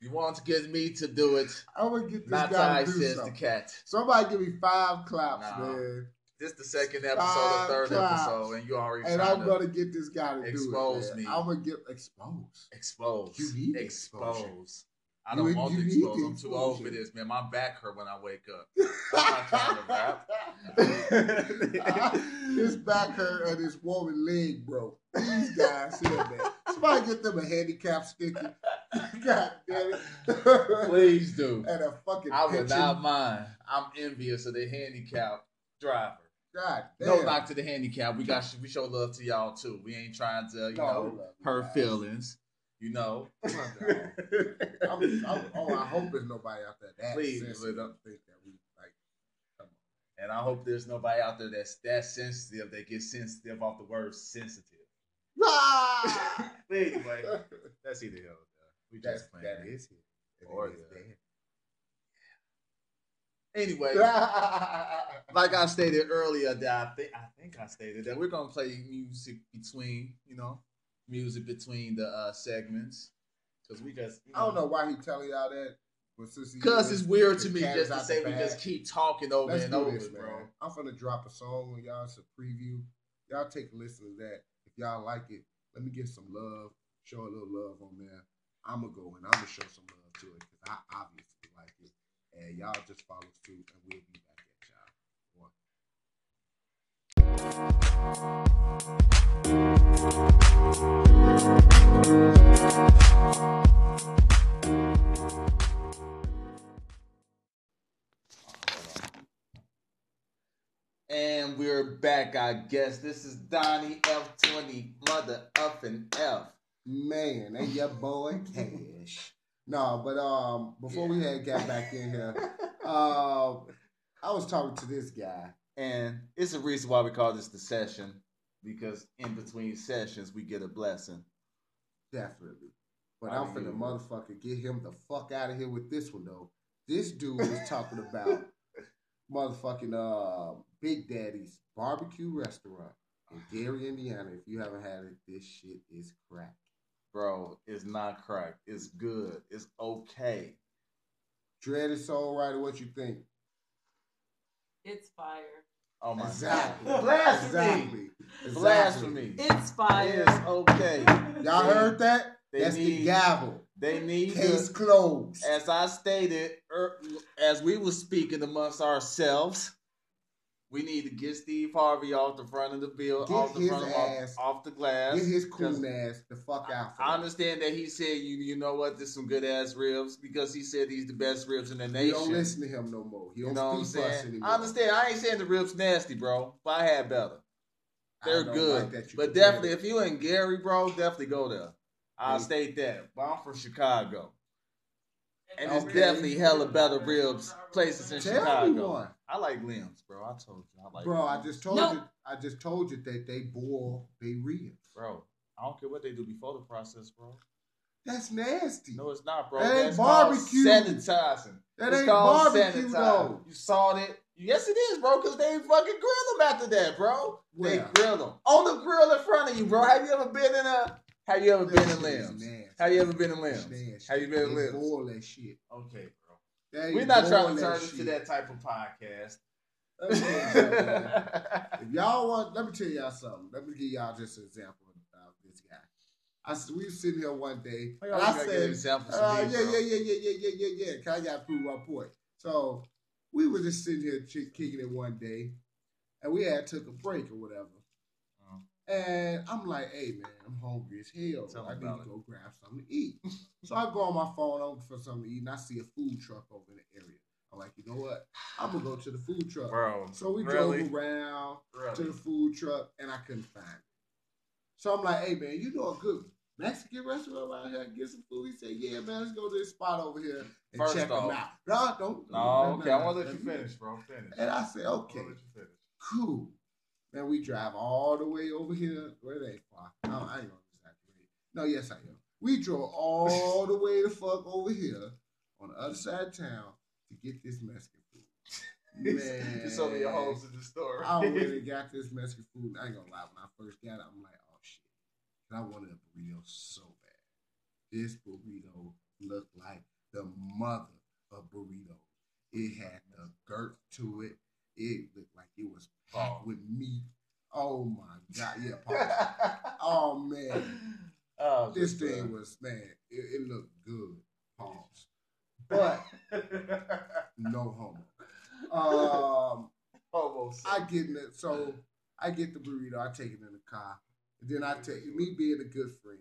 B: You want to get me to do it.
A: I'm gonna get this
B: Not
A: guy to do
B: says the
A: something.
B: cat.
A: Somebody give me five claps,
B: Nah.
A: man.
B: This the second episode,
A: Five
B: the third
A: claps.
B: episode, and you already
A: and I'm
B: to
A: gonna get this guy to
B: expose
A: do it.
B: me.
A: I'm gonna get exposed.
B: expose.
A: You need
B: expose.
A: exposure.
B: I don't want to expose. I'm too old for this, man. My back hurt when I wake up. I'm not trying to rap. [laughs]
A: his back hurt and his woman leg broke. These guys here, man. Somebody get them a handicap sticker. [laughs] God damn it.
B: Please do.
A: And a fucking
B: I would not mind. I'm envious of the handicap driver.
A: God damn.
B: No knock to the handicap. We got we show love to y'all too. We ain't trying to, you
A: No,
B: know, hurt feelings. You know.
A: I'm, I'm, oh, I hope there's nobody out there that
B: Please,
A: sensitive
B: uh,
A: think that we like. Come
B: And I hope there's nobody out there that's that sensitive that gets sensitive off the word sensitive. But [laughs] anyway, that's either there. We
A: That's,
B: just playing.
A: that is it.
B: Or
A: is
B: there. Anyway, [laughs] like I stated earlier, that I think I think I stated that we're gonna play music between, you know, music between the uh segments because we just. You
A: I don't know why he telling y'all that, but since he
B: Because it's weird to me just to say we just keep talking over
A: Let's
B: and over,
A: this,
B: bro.
A: man. I'm gonna drop a song on y'all. It's a preview. Y'all take a listen to that. If y'all like it, let me get some love. Show a little love on there. I'm gonna go and I'm gonna show some love to it because I obviously like it. And y'all just follow suit, and we'll be back at y'all. One.
B: And we're back, I guess. This is Donnie F20, mother up and F.
A: Man, and your boy Cash. No, but um, before we had got back in here, um, [laughs] I was talking to this guy.
B: And it's a reason why we call this the session, because in between sessions we get a blessing.
A: Definitely. But
B: How
A: I'm
B: do
A: finna motherfucker get him the fuck out of here with this one though. This dude is talking about [laughs] motherfucking uh Big Daddy's barbecue restaurant in Gary, Indiana. If you haven't had it, this shit is crack.
B: Bro, it's not crack. It's good. It's okay.
A: Dreaded Soul Rider, what you think?
C: It's fire.
B: Oh my
A: Exactly.
B: god. Blasphemy.
A: Exactly.
B: Blasphemy.
C: It's fire.
B: It's okay.
A: Y'all heard that?
B: They
A: That's the
B: need-
A: gavel.
B: They need
A: Case
B: to,
A: closed.
B: as I stated, er, as we were speaking amongst ourselves, we need to get Steve Harvey off the front of the bill,
A: Get
B: off the front of
A: ass-
B: off, off the glass.
A: Get his cool ass the fuck out. For
B: I
A: that.
B: understand that he said you you know what, there's some good ass ribs because he said he's the best ribs in the nation.
A: don't listen to him no more. He
B: You
A: don't
B: know what I'm
A: speak for us
B: saying?
A: anymore.
B: I understand. I ain't saying the ribs nasty, bro, but I had better. They're good.
A: like that you
B: but definitely, if you in Gary, bro, definitely go there. I'll state that. But I'm from Chicago. And it's
A: Okay.
B: definitely hella better ribs places in
A: Tell
B: Chicago.
A: One.
B: I like Lem's, bro. I told you. I like
A: Bro, I just told
C: Nope.
A: you. I just told you that they boil they ribs.
B: Bro, I don't care what they do before the process, bro.
A: That's nasty.
B: No, it's not, bro.
A: That ain't
B: That's
A: barbecue.
B: sanitizing.
A: that
B: it's
A: ain't
B: called
A: barbecue
B: sanitizing.
A: though.
B: You sawed it. Yes, it is, bro, because they fucking grill them after that, bro. They grill them. On the grill in front of you, bro. Have you ever been in a have you ever
A: That
B: been in
A: shit is
B: Lem's?
A: nasty.
B: Have you ever been in
A: That's
B: Lem's?
A: nasty.
B: Have you been in
A: They
B: Lem's?
A: boil that shit.
B: Okay,
A: They
B: We're not trying to turn
A: that shit.
B: that type of podcast.
A: Let me tell you something, man. If y'all want, let me tell y'all something. Let me give y'all just an example of this guy. I we was sitting here one day, and I said, uh, yeah, yeah, yeah, yeah, yeah, yeah, yeah, yeah. Cause I got to prove my point. So we were just sitting here kicking it one day, and we had took a break or whatever. And I'm like, hey man, I'm hungry as hell.
B: Tell
A: I need to go grab something to eat. so I go on my phone over for something to eat, and I see a food truck over in the area. I'm like, you know what? I'm gonna go to the food truck.
B: bro.
A: So we
B: really?
A: drove around to the food truck, and I couldn't find it. So I'm like, hey man, you know a good Mexican restaurant around here? Get some food. He said, yeah man, let's go to this spot over here and
B: First
A: check them out. No, don't.
B: No, okay. I want to let
A: let
B: you
A: me-
B: finish, bro. Finish.
A: And I said, okay
B: wanna let you finish.
A: cool. Man, we drive all the way over here. Where they far? No, I ain't gonna exaggerate. No, yes, I am. We drove all the way the fuck over here on the other side of town to get this Mexican food. [laughs] Man,
B: told me your holes in the story.
A: I went and [laughs] got this Mexican food. I ain't gonna lie, when I first got it, I'm like, oh shit. And I wanted a burrito so bad. This burrito looked like the mother of burrito. It had the girth to it. It looked like it was
B: Oh.
A: with me. Oh my god, yeah, pause. oh man, [laughs]
B: Oh,
A: this
B: just,
A: thing was man. It, it looked good. Pause. But [laughs] no homo. Um,
B: Almost.
A: I get in it. So I get the burrito. I take it in the car. And then I take me being a good friend.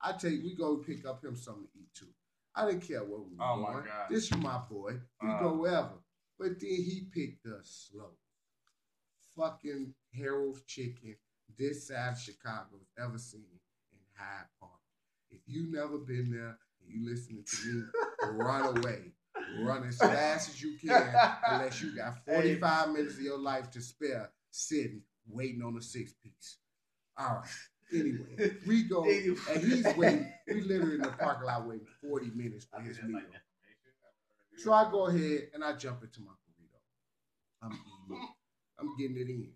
A: I take we go pick up him something to eat too. I didn't care where we were
B: Oh, my
A: going.
B: God.
A: This is my boy. We
B: Uh.
A: go wherever. But then he picked us slow. Fucking Harold's Chicken this side of Chicago's ever seen in Hyde Park. If you never been there and you listening to me, [laughs] run away. Run as fast as you can unless you got 45 minutes of your life to spare sitting, waiting on a six piece. All right. Anyway, we go [laughs] and he's waiting. We literally in the parking lot waiting 40 minutes for his meal. So I go ahead and I jump into my burrito. I'm eating it. I'm getting it in.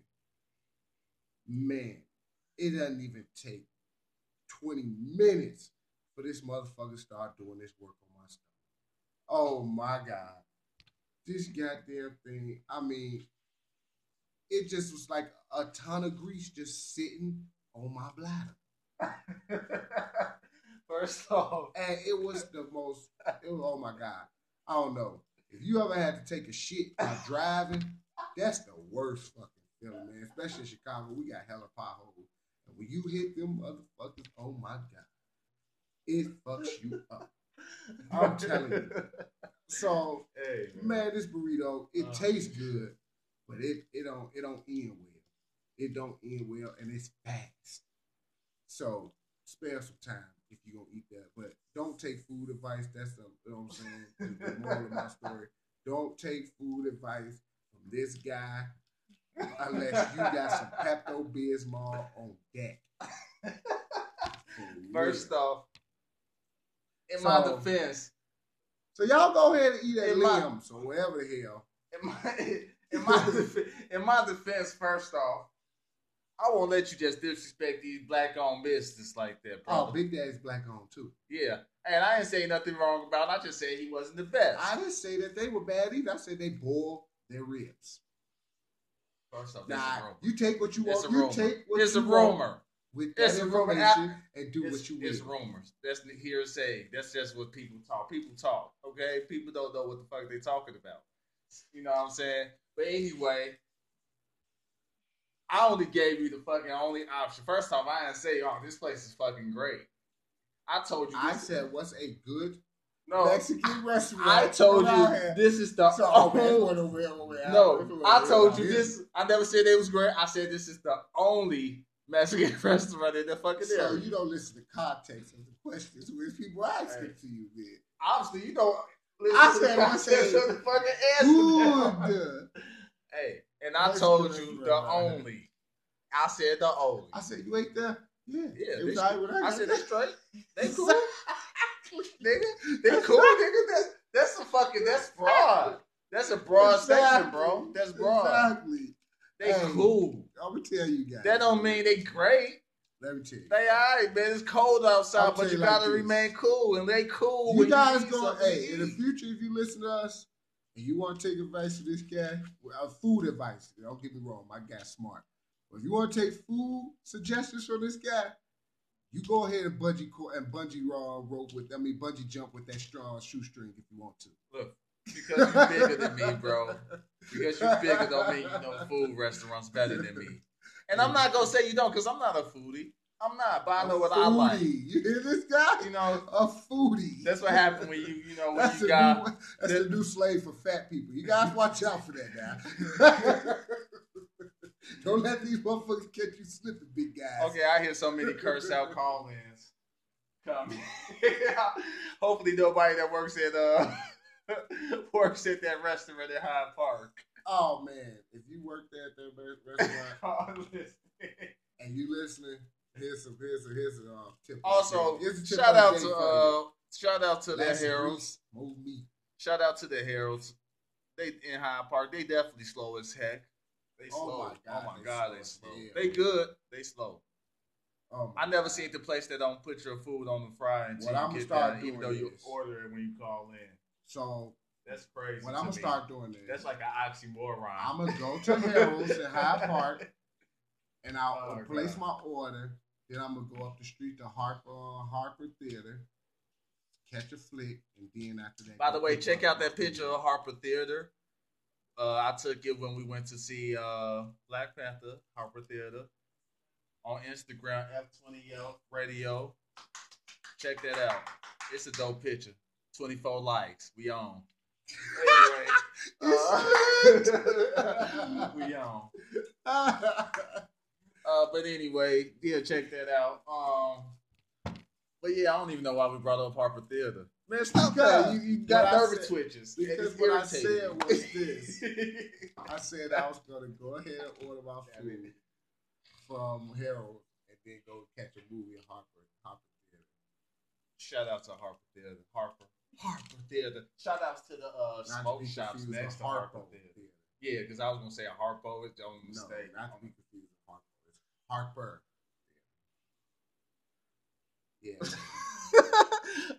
A: Man, it doesn't even take 20 minutes for this motherfucker to start doing this work on my stomach. Oh my God. This goddamn thing, I mean, it just was like a ton of grease just sitting on my bladder. [laughs]
B: First off,
A: And it was the most, it was, oh my God. I don't know. If you ever had to take a shit while driving, that's the worst fucking feeling, man. Especially in Chicago, we got hella potholes. And when you hit them motherfuckers, oh my God, it fucks you up. I'm telling you. So,
B: Hey,
A: man, this burrito, it
B: Uh.
A: tastes good, but it it don't it don't end well. It don't end well, and it's fast. So spare some time if you're gonna eat that, but don't take food advice. That's the you know what I'm saying. the moral of my story. Don't take food advice this guy unless you got some Pepto Bismol on deck. [laughs]
B: First off, in my defense,
A: so y'all go ahead and eat at
B: In
A: Lem's or wherever the hell.
B: in my [laughs] in my def- in my defense, first off, I won't let you just disrespect these black owned business like that, bro.
A: Oh, Big Daddy's black on too.
B: Yeah, and I didn't say nothing wrong about. it. I just said he wasn't the best.
A: I didn't say that they were bad either. I said they boil their ribs.
B: First off, that's a
A: Nah,
B: rumor.
A: you take what you
B: It's
A: want. You
B: rumor.
A: take what
B: It's
A: you
B: a
A: want
B: rumor.
A: with
B: It's
A: that
B: a rumor.
A: information ah, and do
B: it's,
A: what you
B: it's
A: will.
B: rumors. That's the hearsay. That's just what people talk. People talk. Okay, people don't know what the fuck they're talking about. You know what I'm saying? But anyway, I only gave you the fucking only option. First off, I didn't say, "Oh, this place is fucking great." I told you.
A: I said, "What's a good
B: no.
A: Mexican restaurant?"
B: I told you this is the
A: So, oh,
B: only-
A: over here, over here.
B: No, I told you this. I never said it was great. I said this is the only Mexican [laughs] restaurant in the fucking
A: So
B: area.
A: you don't listen to context of the questions which people asking
B: Hey.
A: to you, man.
B: Obviously, you don't listen
A: I
B: to
A: said
B: the
A: I
B: context
A: said
B: of the fucking answer. [laughs] Hey, and I
A: Mexican
B: told you the only. I said the only.
A: I said, "You ate there?" Yeah,
B: Yeah,
A: It was
B: they-
A: all right when I,
B: said they straight. They [laughs] cool, nigga. They cool, nigga. That's that's a fucking that's broad. That's a broad statement, bro.
A: Exactly.
B: That's broad.
A: Exactly.
B: They
A: Hey.
B: cool.
A: I'm gonna tell you guys.
B: That don't mean they great.
A: Let me tell you.
B: They alright, man. It's cold outside, but you
A: you like
B: gotta
A: this.
B: remain cool, and they cool.
A: you guys
B: need
A: go,
B: something
A: hey, in the future, if you listen to us and you want to take advice from this guy, well, uh, food advice, don't get me wrong, my guy's smart. But if you want to take food suggestions from this guy, you go ahead and bungee co- and bungee raw rope with, I mean, bungee jump with that strong shoestring if you want to.
B: Look, because you're bigger than me, bro. because you're bigger don't mean you know food restaurants better than me. And I'm not gonna say you don't, because I'm not a foodie. I'm not, but I know what I like.
A: You [laughs] hear this guy?
B: You know,
A: A foodie.
B: that's what happened when you, you know, when
A: That's,
B: you got.
A: new, that's
B: that-
A: the new slave for fat people. You guys watch out for that now. [laughs] Don't let these motherfuckers catch you slipping, big guys.
B: Okay, I hear so many curse out call-ins coming. [laughs] Hopefully, nobody that works at uh [laughs] works at that restaurant at Hyde Park.
A: Oh man, if you work there at that restaurant [laughs] and you listening, here's some here's a here's a uh, tip.
B: also,
A: Here's a tip
B: shout out to uh, shout out to
A: you.
B: the
A: Less
B: Harold's.
A: grease, more.
B: Shout out to the Harold's. They in Hyde Park. They definitely slow as heck. They
A: Oh my oh God,
B: oh my
A: they
B: god,
A: slow
B: they slow.
A: hell.
B: They good. They slow.
A: Oh
B: I never seen the place that don't put your food on the fry until
A: What
B: you
A: I'ma
B: get
A: start
B: even
A: doing
B: though you
A: is-
B: order it when you call in.
A: So
B: That's crazy.
A: what I'm gonna
B: me.
A: start doing is
B: That's like an oxymoron.
A: I'm gonna go to Harold's in Hyde [laughs] Park and I'll
B: Oh,
A: place
B: God.
A: my order. Then I'm gonna go up the street to Harper Harper Theater, catch a flick, and then after that.
B: By the way, check out that picture of Harper Theater. Uh, I took it when we went to see uh, Black Panther, Harper Theater, on Instagram, F20L Radio. Check that out. It's a dope picture. 24 likes. We on. Anyway, uh, we on. [laughs] Uh, but anyway, yeah, check that out. Um, but yeah, I don't even know why we brought up Harper Theater. Man, stop that. You, you got nervous twitches.
A: because what I said was this. [laughs] I said I was gonna go ahead and order my food from Harold and then go catch a movie at Harper Harper Theater.
B: Shout out to Harper Theater. Harper. Harper Theater. Shout outs to the uh,
A: to
B: smoke shops next to Harper
A: Harpo
B: Theater.
A: Theater.
B: Yeah, because I was gonna say a Harpo. It's the only
A: No,
B: mistake.
A: not to be confused with Harper. It's Harper. Yeah. [laughs]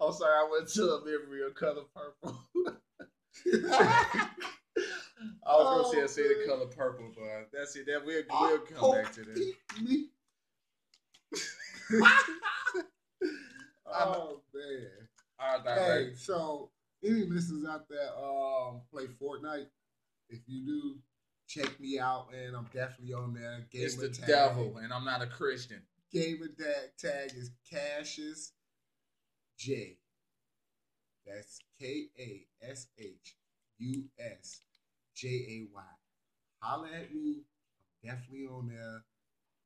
B: I'm sorry, I went to a memory of color purple. [laughs] I was gonna say, say the
A: Oh,
B: color purple, but that's it. That we'll
A: Oh,
B: we'll come back to that.
A: Me. [laughs] oh man.
B: All right,
A: Hey, so any listeners out there um play Fortnite? If you do, check me out, and I'm definitely on there. Gamer
B: it's the
A: tag.
B: devil, and I'm not a Christian.
A: Gamer tag tag is Cassius J. That's K A S H U S J A Y. Holla at me. I'm definitely on there.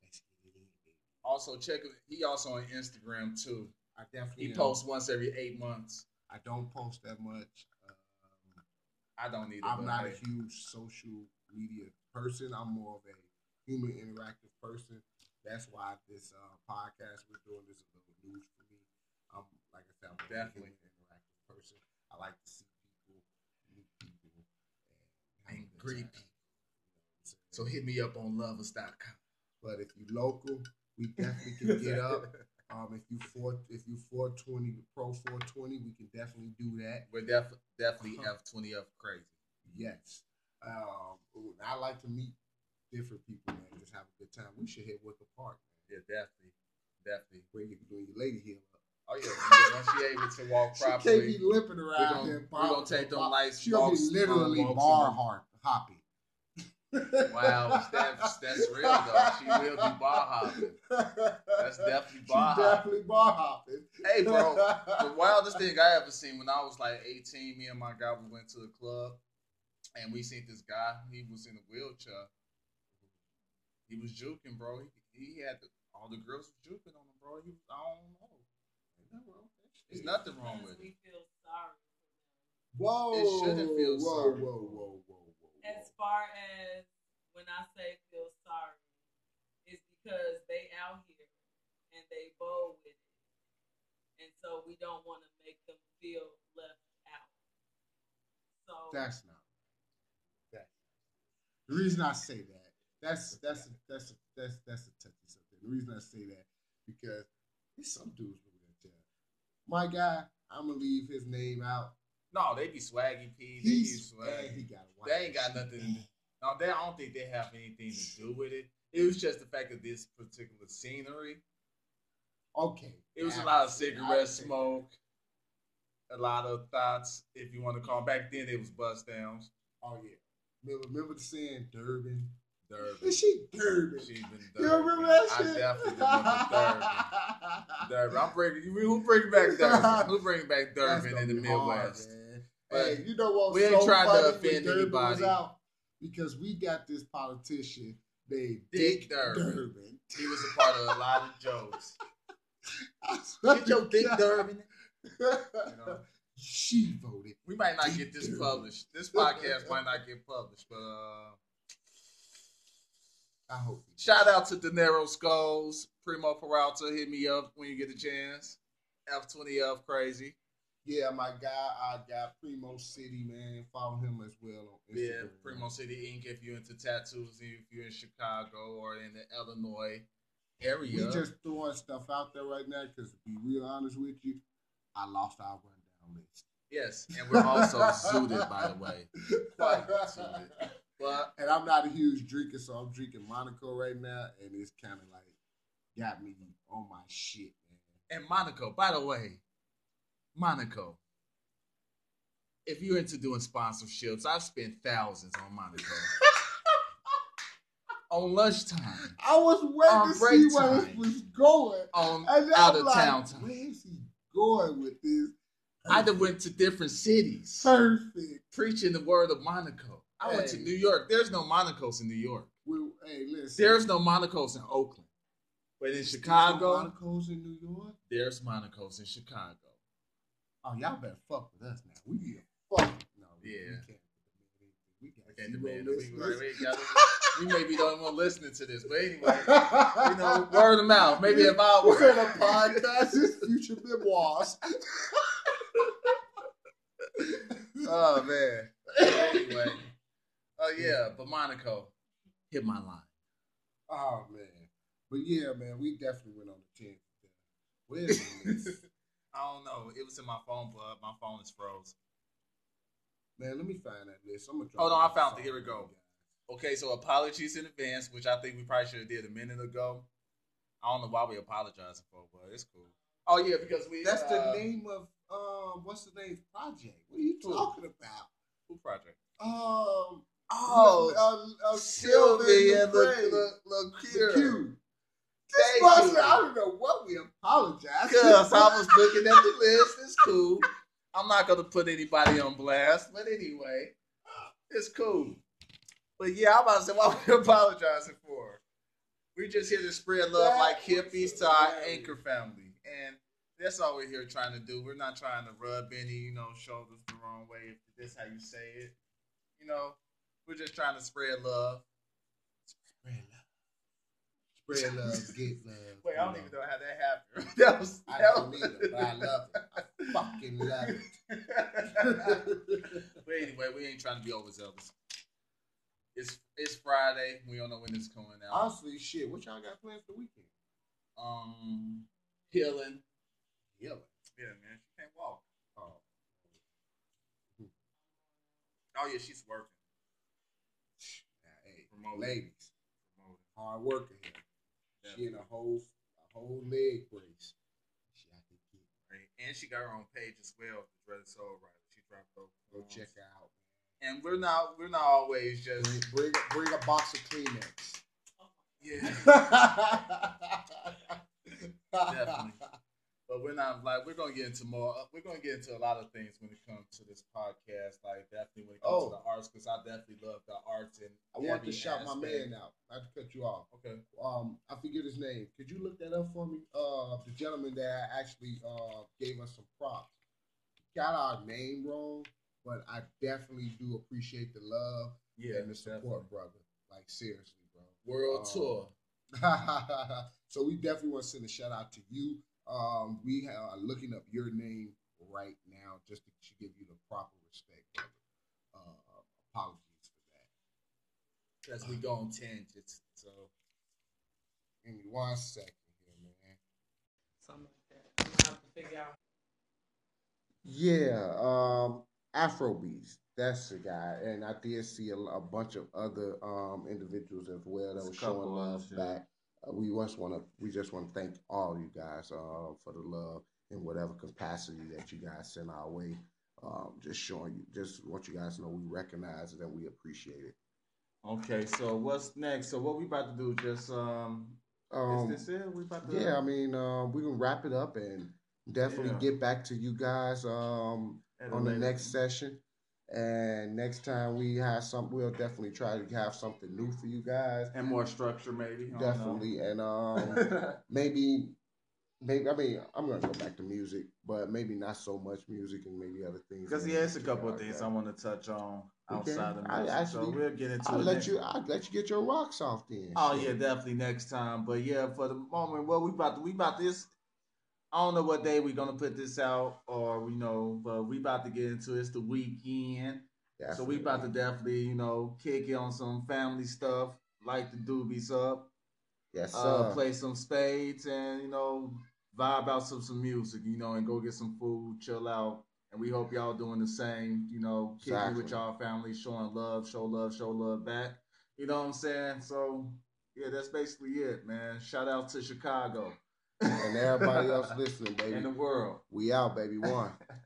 A: Let's get it in, baby.
B: Also, check. He also on Instagram too.
A: I definitely
B: He
A: am.
B: posts once every eight months.
A: I don't post that much. Um,
B: I don't need it.
A: I'm not a huge social media person. I'm more of a human interactive person. That's why this uh, podcast we're doing is a little news for me. Um, like I said, I'm
B: Definitely.
A: an interactive person. I like to see people, meet people, and,
B: greet people.
A: You know I'm?
B: So hit me up on lovers.com.
A: but if you're local, we definitely can [laughs] get up. Um, if you four, if you four twenty pro four twenty, we can definitely do that.
B: We're def- definitely
A: Uh-huh.
B: F20 F crazy.
A: Yes. Um, I like to meet different people, man. Just have a good time. We should hit Wicker Park,
B: Yeah, definitely. Definitely.
A: man. Where you can do your lady heel up.
B: Oh, yeah. Once she able to walk properly, [laughs]
A: She can't be limping around
B: gonna,
A: here.
B: we gonna take them lights.
A: She gonna be literally bar hard hopping.
B: Wow, that's, that's real though. She will be bar hopping. That's definitely [laughs] bar hopping.
A: definitely bar hopping.
B: Hey, bro, [laughs] the wildest thing I ever seen when I was like 18, me and my guy we went to the club and we seen this guy. He was in a wheelchair. He was juking, bro. He, he had the, all the girls was juking on him, bro. He was, I don't know. There's nothing wrong with it.
C: feel sorry for them.
A: Whoa.
B: It shouldn't feel
A: whoa,
B: sorry.
A: Whoa, whoa, whoa, whoa,
C: As far as when I say feel sorry, it's because they out here and they bold with it, and so we don't want to make them feel left out. So
A: That's not. That. The reason I say that, that's that's that's that's that's a touchy subject. The reason I say that because there's some dudes with that tell. My guy, I'm gonna leave his name out.
B: No, they be swaggy P. They be
A: He's man, he
B: swaggy.
A: a.
B: They ain't got nothing. No, they, I don't think they have anything to do with it. It was just the fact of this particular scenery.
A: Okay.
B: It was a lot of cigarette smoke, a lot of thoughts. If you want to call back then, it was bust downs.
A: Oh yeah. Remember, remember the saying Durban?
B: Durban.
A: Is she Durban?
B: She's been
A: You
B: Durban.
A: remember that shit?
B: I definitely remember Durban. Durban. I'm bringing who bring back [laughs] Durban? Who bring back
A: That's
B: in the
A: hard,
B: Midwest? But
A: hey, you know what?
B: we ain't
A: so
B: trying to offend anybody.
A: Because we got this politician named
B: Dick
A: Dick,
B: Durbin.
A: Durbin.
B: He was a part of a lot of jokes. [laughs] Get your dick. Durbin. know? [laughs]
A: She voted.
B: We might not get this published. This podcast might not get published, but uh
A: I hope.
B: shout out to De Niro Skulls, Primo Peralta. Hit me up when you get a chance. F20F crazy.
A: Yeah, my guy, I got Primo City, man. Follow him as well on Instagram.
B: Yeah, Primo City Inc. If you're into tattoos, if you're in Chicago or in the Illinois area.
A: We just throwing stuff out there right now because to be real honest with you, I lost our rundown list.
B: yes, and we're also [laughs] zooted, by the way. Quite zooted. But
A: And I'm not a huge drinker, so I'm drinking Monaco right now, and it's kind of like got me on my shit, man.
B: and Monaco, by the way, Monaco. If you're into doing sponsorships, I've spent thousands on Monaco. [laughs] on lunchtime,
A: I was waiting to see where
B: time.
A: this was going.
B: on out
A: I'm
B: of
A: like,
B: town time.
A: Where's he going with this?
B: I done went to different cities
A: Perfect.
B: preaching the word of Monaco. I went to New York. There's no Monacos in New York.
A: Well, hey, listen.
B: There's no Monacos in Oakland. But in Chicago,
A: Monaco's in New York.
B: there's Monacos in Chicago.
A: Oh, y'all better fuck with us now. We get fuck. No,
B: Yeah.
A: We can't. We got
B: And the
A: zero
B: man, we,
A: listeners.
B: we, we may be the only one listening to this, but anyway, [laughs] you know, word of mouth. Maybe I
A: We're in a podcast. It's future memoirs. [laughs]
B: Oh man. Anyway. Oh yeah, but Monaco hit my line.
A: Oh man. But yeah, man, we definitely went on the ten. Where's the list?
B: I don't know. It was in my phone, but my phone is froze.
A: man, let me find that list. I'm gonna.
B: Hold on, I found it. Here we
A: song,
B: go. Okay, so apologies in advance, which I think we probably should have did a minute ago. I don't know why we apologizing for, but it's cool. Oh yeah, because we
A: That's
B: uh,
A: the name of um. What's the name? Project. What are you talking about?
B: Who project?
A: Um.
B: Oh,
A: uh, uh,
B: Sylvie and
A: Lecrae.
B: the the, the,
A: The
B: cure.
A: Q. This
B: you.
A: I don't know what we apologize.
B: Cause I was looking at the list. It's cool. I'm not gonna put anybody on blast, but anyway, it's cool. But yeah, I'm about to say what we [laughs] apologizing for. We're just here to spread love
A: That
B: like hippies to our anchor family, and that's all we're here trying to do. We're not trying to rub any, you know, shoulders the wrong way. If this how you say it, you know, we're just trying to spread love.
A: Spread love. Spread love, get love.
B: Wait, I don't even
A: know.
B: how that happened. [laughs] That was.
A: I
B: that
A: don't
B: was-
A: either, but I love it. I fucking love it. [laughs]
B: but anyway, we ain't trying to be overzealous. It's it's Friday. We don't know when it's coming out.
A: Honestly, shit, what y'all got planned for the weekend?
B: Um, healing.
A: Yeah.
B: Yeah, man, she can't walk.
A: Oh,
B: Oh yeah, she's working. Promoting.
A: ladies,
B: Promoting.
A: hard worker here. She in a whole a whole leg brace. She out to get.
B: Right. And she got her own page as well. The Dreaded Soul Rider. She dropped those.
A: Go
B: songs.
A: check out.
B: And we're not we're not always just
A: Bring, bring, bring a box of Kleenex.
B: yeah. [laughs]
A: Definitely.
B: But we're not like we're gonna get into more. We're gonna get into a lot of things when it comes to this podcast. Like definitely when it comes
A: Oh.
B: to the arts, because I definitely love the arts and.
A: I want to shout my man out. Not to cut you off.
B: Okay.
A: Um, I forget his name. Could you look that up for me? Uh, the gentleman that actually uh gave us some props. Got our name wrong, but I definitely do appreciate the love
B: Yeah,
A: and the support, brother. Like seriously, bro.
B: World
A: Um,
B: tour. [laughs]
A: so we definitely want to send a shout out to you. Um, we are looking up your name right now just to give you the proper respect. Uh, apologies for that.
B: As we go on tangents. So
A: Give me one second here, man.
C: Something like that. I'm have to figure out.
A: Yeah, um, Afrobeats. That's the guy, and I did see a, a bunch of other um individuals as well that
B: There's
A: were showing
B: couple
A: love
B: others, yeah.
A: back. Uh, we just want to we just want to thank all you guys uh, for the love in whatever capacity that you guys send our way. um, just showing you, just want you guys to know we recognize it and we appreciate it.
B: Okay, so what's next? So what we about to do? Just um,
A: Um,
B: is this it? We about to
A: yeah, I mean, um, we can wrap it up and definitely
B: Yeah.
A: get back to you guys um, on the next session. And next time we have some, we'll definitely try to have something new for you guys.
B: and more structure maybe. I.
A: Definitely, and um, [laughs] maybe, maybe I mean, I'm gonna go back to music, but maybe not so much music and maybe other things.
B: Because he has a couple of things
A: that.
B: I want to touch on outside
A: can.
B: of
A: I
B: music.
A: actually-
B: so we'll get into
A: I'll
B: it.
A: let
B: next
A: you. I'll let you get your rocks off then.
B: Oh yeah, definitely next time. But yeah, for the moment, well, we about to, we about this. I don't know what day we're gonna put this out, or you know, but we about to get into it. it's the weekend, so we about to definitely, you know, kick it on some family stuff, like the doobies up,
A: Yes,
B: uh,
A: sir.
B: play some spades, and you know, vibe out some some music, you know, and go get some food, chill out. And we hope y'all doing the same, you know, kicking it with y'all family, showing love, show love, show love back. You know what I'm saying? So yeah, that's basically it, man. Shout out to Chicago
A: and everybody else listening, baby.
B: In the world.
A: We out, baby. One. [laughs]